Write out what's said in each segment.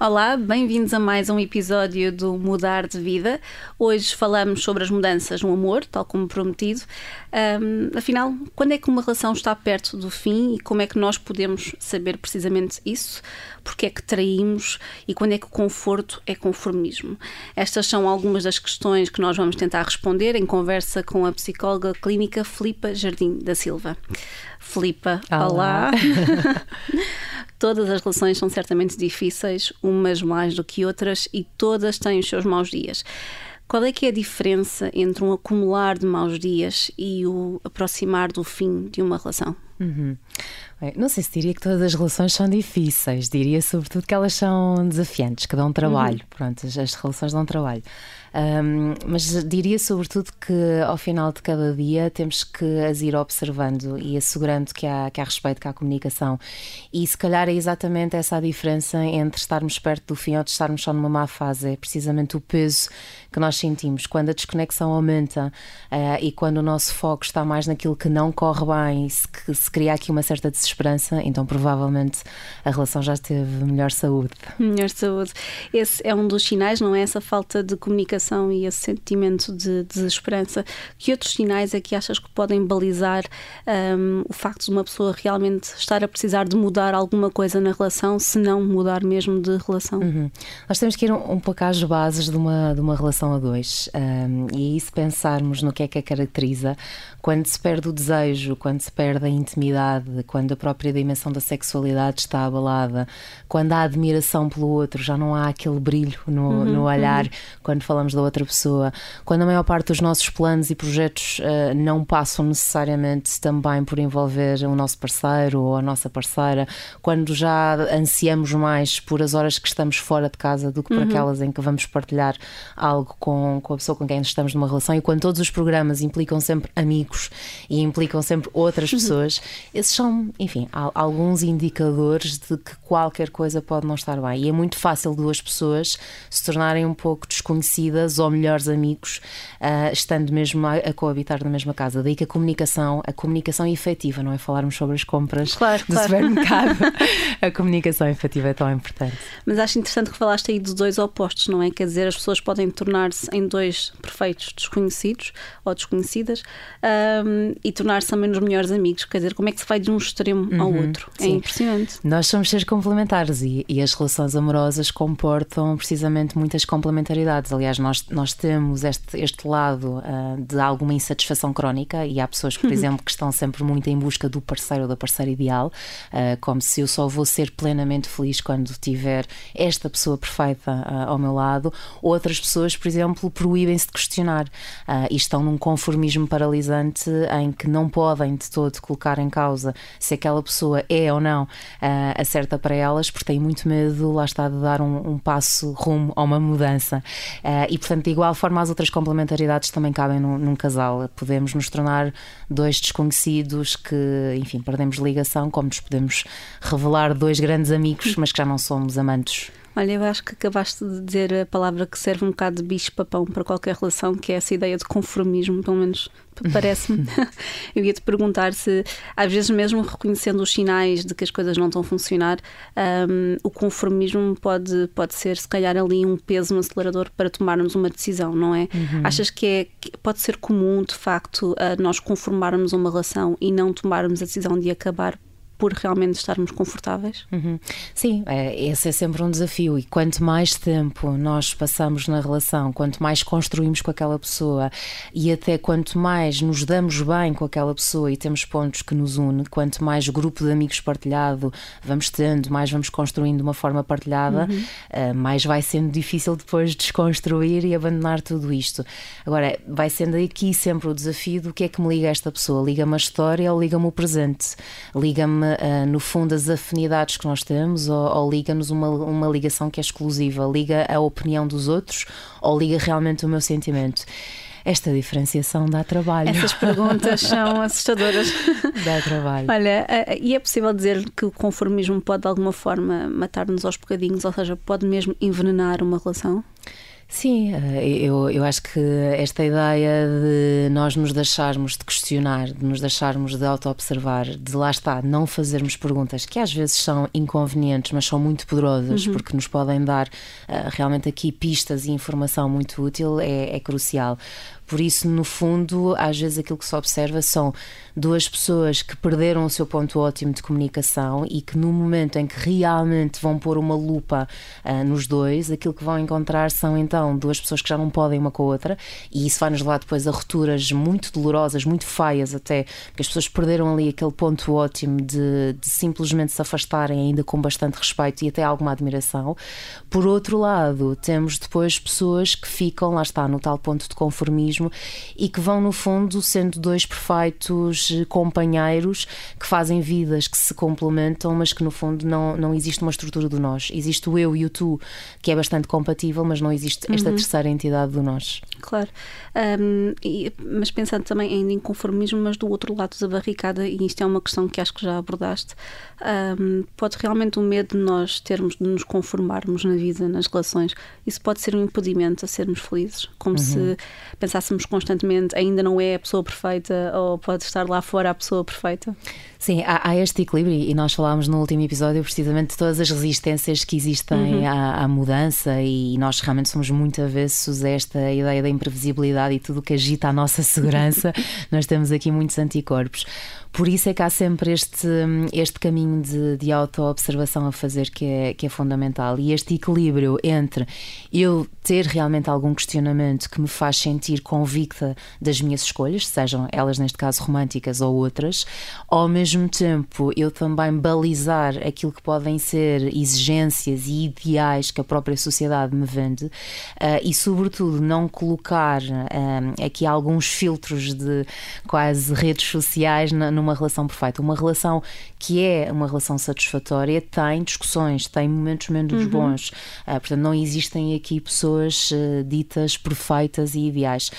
Olá, bem-vindos a mais um episódio do Mudar de Vida. Hoje falamos sobre as mudanças no amor, tal como prometido. Um, afinal, quando é que uma relação está perto do fim e como é que nós podemos saber precisamente isso? Porque é que traímos e quando é que o conforto é conformismo? Estas são algumas das questões que nós vamos tentar responder em conversa com a psicóloga clínica Filipa Jardim da Silva. Filipa, olá. olá. Todas as relações são certamente difíceis, umas mais do que outras, e todas têm os seus maus dias. Qual é que é a diferença entre um acumular de maus dias e o aproximar do fim de uma relação? Uhum. Não sei se diria que todas as relações são difíceis, diria sobretudo que elas são desafiantes, que dão trabalho. Uhum. Pronto, as, as relações dão trabalho. Um, mas diria sobretudo que ao final de cada dia temos que as ir observando e assegurando que há, que há respeito, que há comunicação. E se calhar é exatamente essa a diferença entre estarmos perto do fim ou de estarmos só numa má fase. É precisamente o peso que nós sentimos quando a desconexão aumenta uh, e quando o nosso foco está mais naquilo que não corre bem, se, se cria aqui uma certa desesperança, então provavelmente a relação já teve melhor saúde. Melhor saúde. Esse é um dos sinais, não é? Essa falta de comunicação e esse sentimento de desesperança. Que outros sinais é que achas que podem balizar um, o facto de uma pessoa realmente estar a precisar de mudar alguma coisa na relação, se não mudar mesmo de relação? Uhum. Nós temos que ir um, um pouco às bases de uma, de uma relação a dois. Um, e se pensarmos no que é que a caracteriza, quando se perde o desejo, quando se perde a intimidade, quando a própria dimensão da sexualidade está abalada, quando há admiração pelo outro, já não há aquele brilho no, uhum, no olhar uhum. quando falamos da outra pessoa, quando a maior parte dos nossos planos e projetos uh, não passam necessariamente também por envolver o nosso parceiro ou a nossa parceira, quando já ansiamos mais por as horas que estamos fora de casa do que por uhum. aquelas em que vamos partilhar algo com, com a pessoa com quem estamos numa relação e quando todos os programas implicam sempre amigos e implicam sempre outras pessoas, esses são, enfim, alguns indicadores de que qualquer coisa pode não estar bem. E é muito fácil duas pessoas se tornarem um pouco desconhecidas ou melhores amigos, uh, estando mesmo a, a, coabitar na mesma casa. Daí que a comunicação, a comunicação efetiva, não é falarmos sobre as compras claro, do claro. supermercado. a comunicação efetiva é tão importante. Mas acho interessante que falaste aí dos dois opostos, não é? Quer dizer, as pessoas podem tornar tornar-se em dois perfeitos desconhecidos ou desconhecidas um, e tornar-se também nos melhores amigos. Quer dizer, como é que se vai de um extremo uhum, ao outro? É sim. É impressionante. Nós somos seres complementares e, e, as relações amorosas comportam precisamente muitas complementaridades. Aliás, nós, nós temos este, este lado uh, de alguma insatisfação crónica e há pessoas, por exemplo, que estão sempre muito em busca do parceiro ou da parceira ideal, uh, como se eu só vou ser plenamente feliz quando tiver esta pessoa perfeita uh, ao meu lado. Outras pessoas, por exemplo, proíbem-se de questionar e estão num conformismo paralisante em que não podem de todo colocar em causa se aquela pessoa é ou não uh, a certa para elas, porque têm muito medo, lá está, de dar um, um passo rumo a uma mudança. Uh, e, portanto, de igual forma, as outras complementaridades também cabem num, num casal. Podemos nos tornar dois desconhecidos que, enfim, perdemos ligação, como nos podemos revelar dois grandes amigos, mas que já não somos amantes Olha, eu acho que acabaste de dizer a palavra que serve um bocado de bicho-papão para qualquer relação, que é essa ideia de conformismo, pelo menos parece-me. eu ia te perguntar se, às vezes, mesmo reconhecendo os sinais de que as coisas não estão a funcionar, um, o conformismo pode, pode ser, se calhar, ali um peso no acelerador para tomarmos uma decisão, não é? Uhum. Achas que, é, que pode ser comum, de facto, nós conformarmos uma relação e não tomarmos a decisão de acabar por realmente estarmos confortáveis? Uhum. Sim, é, esse é sempre um desafio. E quanto mais tempo nós passamos na relação, quanto mais construímos com aquela pessoa e até quanto mais nos damos bem com aquela pessoa e temos pontos que nos une, quanto mais grupo de amigos partilhado vamos tendo, mais vamos construindo de uma forma partilhada, uhum. uh, mais vai sendo difícil depois desconstruir e abandonar tudo isto. Agora, vai sendo aqui sempre o desafio do que é que me liga esta pessoa. Liga-me a história ou liga-me o presente? Liga-me uh, no fundo, as afinidades que nós temos ou, ou liga-nos uma, uma ligação que é exclusiva? Liga a opinião dos outros ou liga realmente o meu sentimento? esta diferenciação dá trabalho. Essas perguntas são assustadoras. Dá trabalho. Olha, eh, e é possível dizer que o conformismo pode de alguma forma matar-nos aos bocadinhos, ou seja, pode mesmo envenenar uma relação? Sim, eh, eu, eu acho que esta ideia de nós nos deixarmos de questionar, de nos deixarmos de auto-observar, de lá está, não fazermos perguntas que às vezes são inconvenientes, mas são muito poderosas, uhum. porque nos podem dar uh, realmente aqui pistas e informação muito útil, é, é crucial. Por isso, no fundo, às vezes aquilo que se observa são duas pessoas que perderam o seu ponto ótimo de comunicação e que no momento em que realmente vão pôr uma lupa uh, nos dois, aquilo que vão encontrar são então duas pessoas que já não podem uma com a outra e isso vai nos levar depois a rupturas muito dolorosas, muito feias até, porque as pessoas perderam ali aquele ponto ótimo de, de simplesmente se afastarem ainda com bastante respeito e até alguma admiração. Por outro lado, temos depois pessoas que ficam, lá está, no tal ponto de conformismo mesmo e que vão, no fundo, sendo dois perfeitos companheiros que fazem vidas que se complementam, mas que, no fundo, não, não existe uma estrutura do nós. Existe o eu e o tu, que é bastante compatível, mas não existe esta uhum. terceira entidade do nós. Claro. Um, e, mas pensando também em inconformismo, mas do outro lado da barricada, e isto é uma questão que acho que já abordaste, um, pode realmente o medo de nós termos de nos conformarmos na vida, nas relações, isso pode ser um impedimento a sermos felizes, como uhum. se pensássemos constantemente ainda não é a pessoa perfeita ou pode estar lá fora a pessoa perfeita. Sim, há, há, este equilíbrio e nós falámos no último episódio precisamente de todas as resistências que existem uhum. à, à, mudança e nós realmente somos muito avessos a esta ideia da imprevisibilidade e tudo o que agita a nossa segurança. nós temos aqui muitos anticorpos. Por isso é que há sempre este, este caminho de, de auto-observação a fazer que é, que é fundamental. E este equilíbrio entre eu ter realmente algum questionamento que me faz sentir convicta das minhas escolhas, sejam elas neste caso românticas ou outras, ao mesmo tempo eu também balizar aquilo que podem ser exigências e ideais que a própria sociedade me vende uh, e, sobretudo, não colocar uh, aqui alguns filtros de quase redes sociais na, numa relação perfeita. Uma relação que é uma relação satisfatória tem discussões, tem momentos menos uhum. bons. Uh, portanto, não existem aqui pessoas uh, ditas perfeitas e ideais.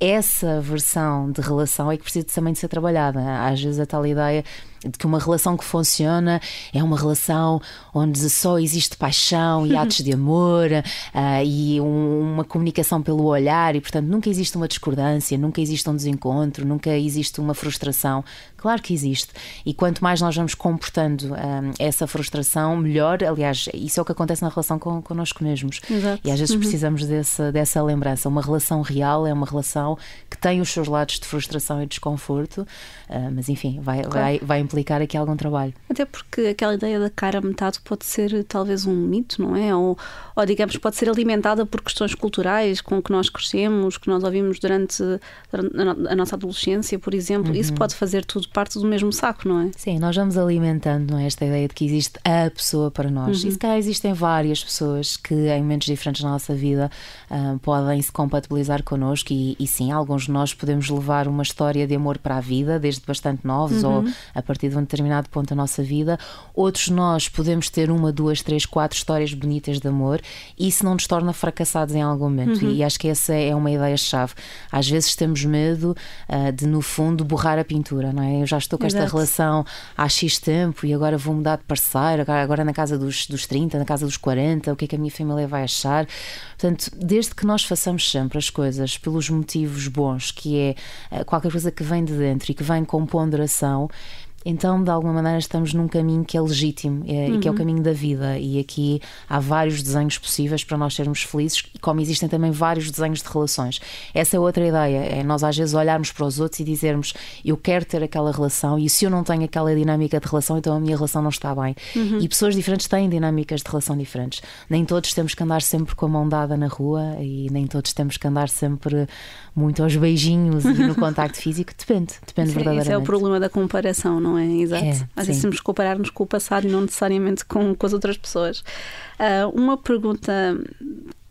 Essa versão de relação é que precisa também de ser trabalhada. Às vezes a tal ideia de que uma relação que funciona é uma relação onde só existe paixão e atos de amor uh, e um, uma comunicação pelo olhar e portanto nunca existe uma discordância, nunca existe um desencontro, nunca existe uma frustração. Claro que existe e quanto mais nós vamos comportando um, essa frustração, melhor. Aliás, isso é o que acontece na relação com, connosco mesmos. Exato. E às vezes uhum. precisamos dessa, dessa lembrança. Uma relação real é uma relação que tem os seus lados de frustração e desconforto, uh, mas enfim, vai, claro. vai, vai implicar aqui algum trabalho. Até porque aquela ideia da cara metade pode ser talvez um mito, não é? Ou, ou digamos, pode ser alimentada por questões culturais com que nós crescemos, que nós ouvimos durante, a nossa adolescência, por exemplo. Uhum. Isso pode fazer tudo parte do mesmo saco, não é? Sim, nós vamos alimentando não é, esta ideia de que existe a pessoa para nós. Uhum. E se calhar existem várias pessoas que em momentos diferentes na nossa vida uh, podem se compatibilizar connosco e, e, sim, alguns de nós podemos levar uma história de amor para a vida desde bastante novos uhum. ou a partir de um determinado ponto da nossa vida. Outros nós podemos ter uma, duas, três, quatro histórias bonitas de amor e isso não nos torna fracassados em algum momento. Uhum. E acho que essa é uma ideia-chave. Às vezes temos medo uh, de, no fundo, borrar a pintura, não é? Eu já estou com Exato. esta relação há X tempo e agora vou mudar de parceiro, agora na casa dos, dos 30, na casa dos 40, o que é que a minha família vai achar? Portanto, desde que nós façamos sempre as coisas pelos motivos bons, que é eh, qualquer coisa que vem de dentro e que vem com ponderação, então, de alguma maneira, estamos num caminho que é legítimo é, uhum. e que é o uhum. caminho da vida. E aqui há vários desenhos possíveis para nós sermos felizes, como existem também vários desenhos de relações. Essa é outra ideia, é nós às vezes olharmos para os outros e dizermos eu quero ter aquela relação e se eu não tenho aquela dinâmica de relação, então a minha relação não está bem. Uhum. E pessoas diferentes têm dinâmicas de relação diferentes. Nem todos temos que andar sempre com a mão dada na rua e nem todos temos que andar sempre muito aos beijinhos e no contacto físico. Depende, depende verdadeiramente. Esse é o problema da comparação, não é? Exato. É, Às vezes temos que comparar-nos com o passado e não necessariamente com, com as outras pessoas. Uh, uma pergunta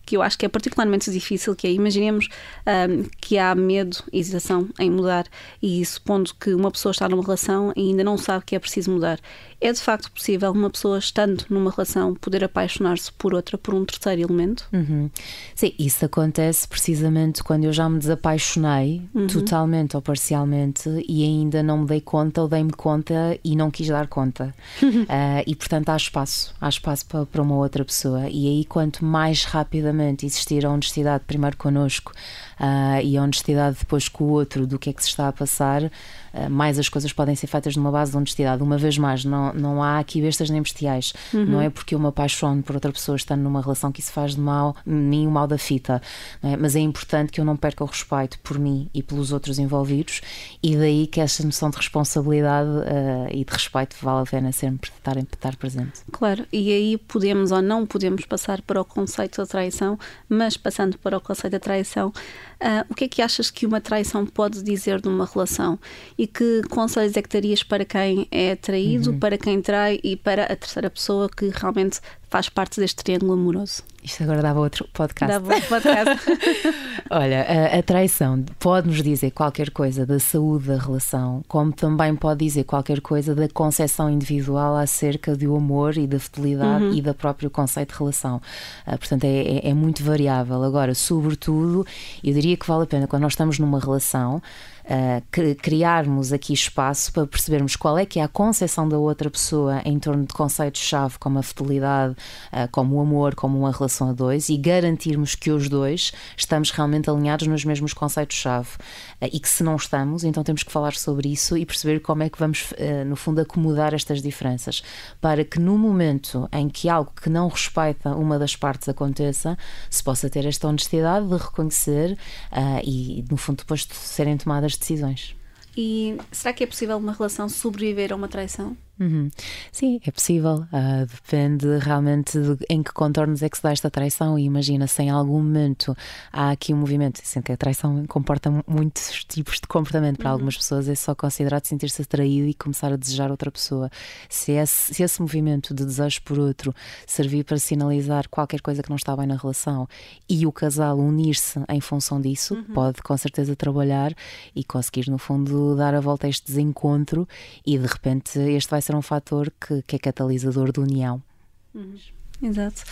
que eu acho que é particularmente difícil, que é, imaginemos um, que há medo, hesitação em mudar e supondo que uma pessoa está numa relação e ainda não sabe que é preciso mudar. É de facto possível uma pessoa estando numa relação poder apaixonar-se por outra, por um terceiro elemento? Uhum. Sim, isso acontece precisamente quando eu já me desapaixonei uhum. totalmente ou parcialmente e ainda não me dei conta ou dei-me conta e não quis dar conta. uh, e portanto há espaço, há espaço para, para uma outra pessoa. E aí, quanto mais rapidamente existir a honestidade, primeiro connosco uh, e a honestidade depois com o outro do que é que se está a passar eh, mais as coisas podem ser feitas numa base de honestidade. Uma vez mais, não, não há aqui bestas nem bestiais. Uhum. Não é porque eu me apaixono por outra pessoa estando numa relação que isso faz de mal, mim o mal da fita. É? Mas é importante que eu não perca o respeito por mim e pelos outros envolvidos, e daí que essa noção de responsabilidade uh, e de respeito vale a pena sempre estar, estar presente. Claro, e aí podemos ou não podemos passar para o conceito da traição, mas passando para o conceito da traição, uh, o que é que achas que uma traição pode dizer de uma relação? E que conselhos é que darias para quem é traído, uhum. para quem trai e para a terceira pessoa que realmente faz parte deste triângulo amoroso? Isto agora dava outro podcast. Dava outro podcast. Olha, a, a traição pode-nos dizer qualquer coisa da saúde da relação, como também pode dizer qualquer coisa da concepção individual acerca do amor e da fidelidade uhum. e do próprio conceito de relação. Uh, portanto, é, é, é muito variável. Agora, sobretudo, eu diria que vale a pena quando nós estamos numa relação uh, criarmos aqui espaço para percebermos qual é que é a concepção da outra pessoa em torno de conceitos-chave como a fidelidade, uh, como o amor, como uma relação a dois e garantirmos que os dois estamos realmente alinhados nos mesmos conceitos-chave. Uh, e que se não estamos, então temos que falar sobre isso e perceber como é que vamos, no fundo, acomodar estas diferenças para que no momento em que algo que não respeita uma das partes aconteça, se possa ter esta honestidade de reconhecer e, no fundo, depois de serem tomadas decisões. E será que é possível uma relação sobreviver a uma traição? Uhum. Sim, é possível. Uh, depende realmente de em que contornos é que se dá esta traição. E imagina se em algum momento há aqui um movimento, sendo que a traição comporta muitos tipos de comportamento. Para uhum. algumas pessoas é só considerado sentir-se atraído e começar a desejar outra pessoa. Se esse, se esse movimento de desejo por outro servir para sinalizar qualquer coisa que não está bem na relação e o casal unir-se em função disso, uhum. pode com certeza trabalhar e conseguir, no fundo, dar a volta a este desencontro e de repente este vai ser um fator que, que é catalisador de união. Uhum. Exato.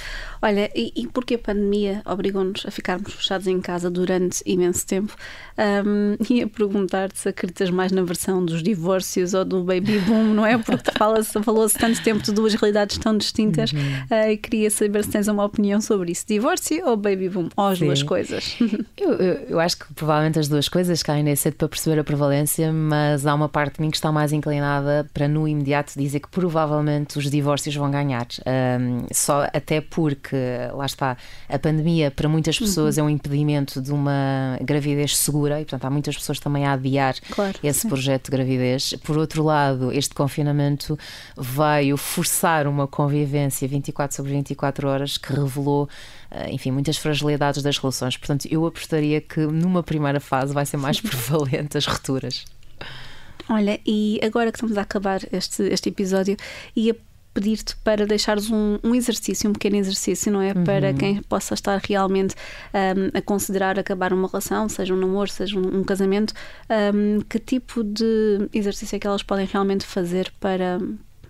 Olha, e, e porque a pandemia obrigou-nos a ficarmos fechados em casa durante imenso tempo, um, ia perguntar-te se acreditas mais na versão dos divórcios ou do baby boom, não é? Porque falou-se falou tanto tempo de duas realidades tão distintas uhum. uh, e queria saber se tens uma opinião sobre isso: divórcio ou baby boom? Ou as Sim. duas coisas? eu, eu, eu, acho que provavelmente as duas coisas caem é cedo para perceber a prevalência, mas há uma parte de mim que está mais inclinada para no imediato dizer que provavelmente os divórcios vão ganhar. Um, só só até porque, lá está, a pandemia para muitas pessoas uhum. é um impedimento de uma gravidez segura e, portanto, há muitas pessoas também a adiar claro, esse sim. projeto de gravidez. Por outro lado, este confinamento veio forçar uma convivência 24 sobre 24 horas que revelou eh, enfim, muitas fragilidades das relações. Portanto, eu apostaria que numa primeira fase vai ser mais prevalente as rupturas. Olha, e agora que estamos a acabar este, este episódio, ia pedir-te para deixares um, um, exercício, um pequeno exercício, não é? Uhum. Para quem possa estar realmente um, a considerar acabar uma relação, seja um namoro, seja um, um casamento, que tipo de exercício é que elas podem realmente fazer para,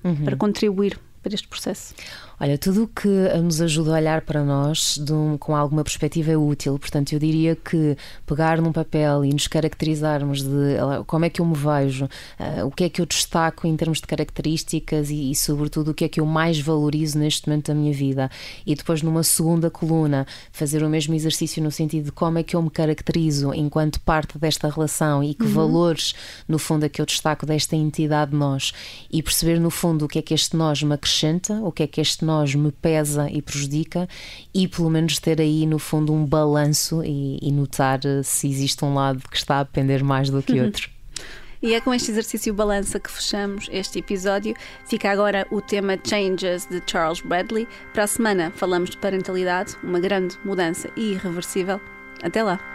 uhum. para contribuir para este processo? Olha, tudo o que nos ajuda a olhar para nós um, com alguma perspectiva é útil. Portanto, eu diria que pegar num papel e nos caracterizarmos de como é que eu me vejo, uh, o que é que eu destaco em termos de características e, e, sobretudo, o que é que eu mais valorizo neste momento da minha vida. E depois, numa segunda coluna, fazer o mesmo exercício no sentido de como é que eu me caracterizo enquanto parte desta relação e que uhum. valores, no fundo, é que eu destaco desta entidade nós. E perceber, no fundo, o que é que este nós me acrescenta, o que é que este nós me pesa e prejudica e pelo menos ter aí no fundo um balanço e, e notar eh, se existe um lado que está a pender mais do que outro. E é com este exercício balança que fechamos este episódio. Fica agora o tema Changes de Charles Bradley. Para a semana falamos de parentalidade, uma grande mudança irreversível. Até lá!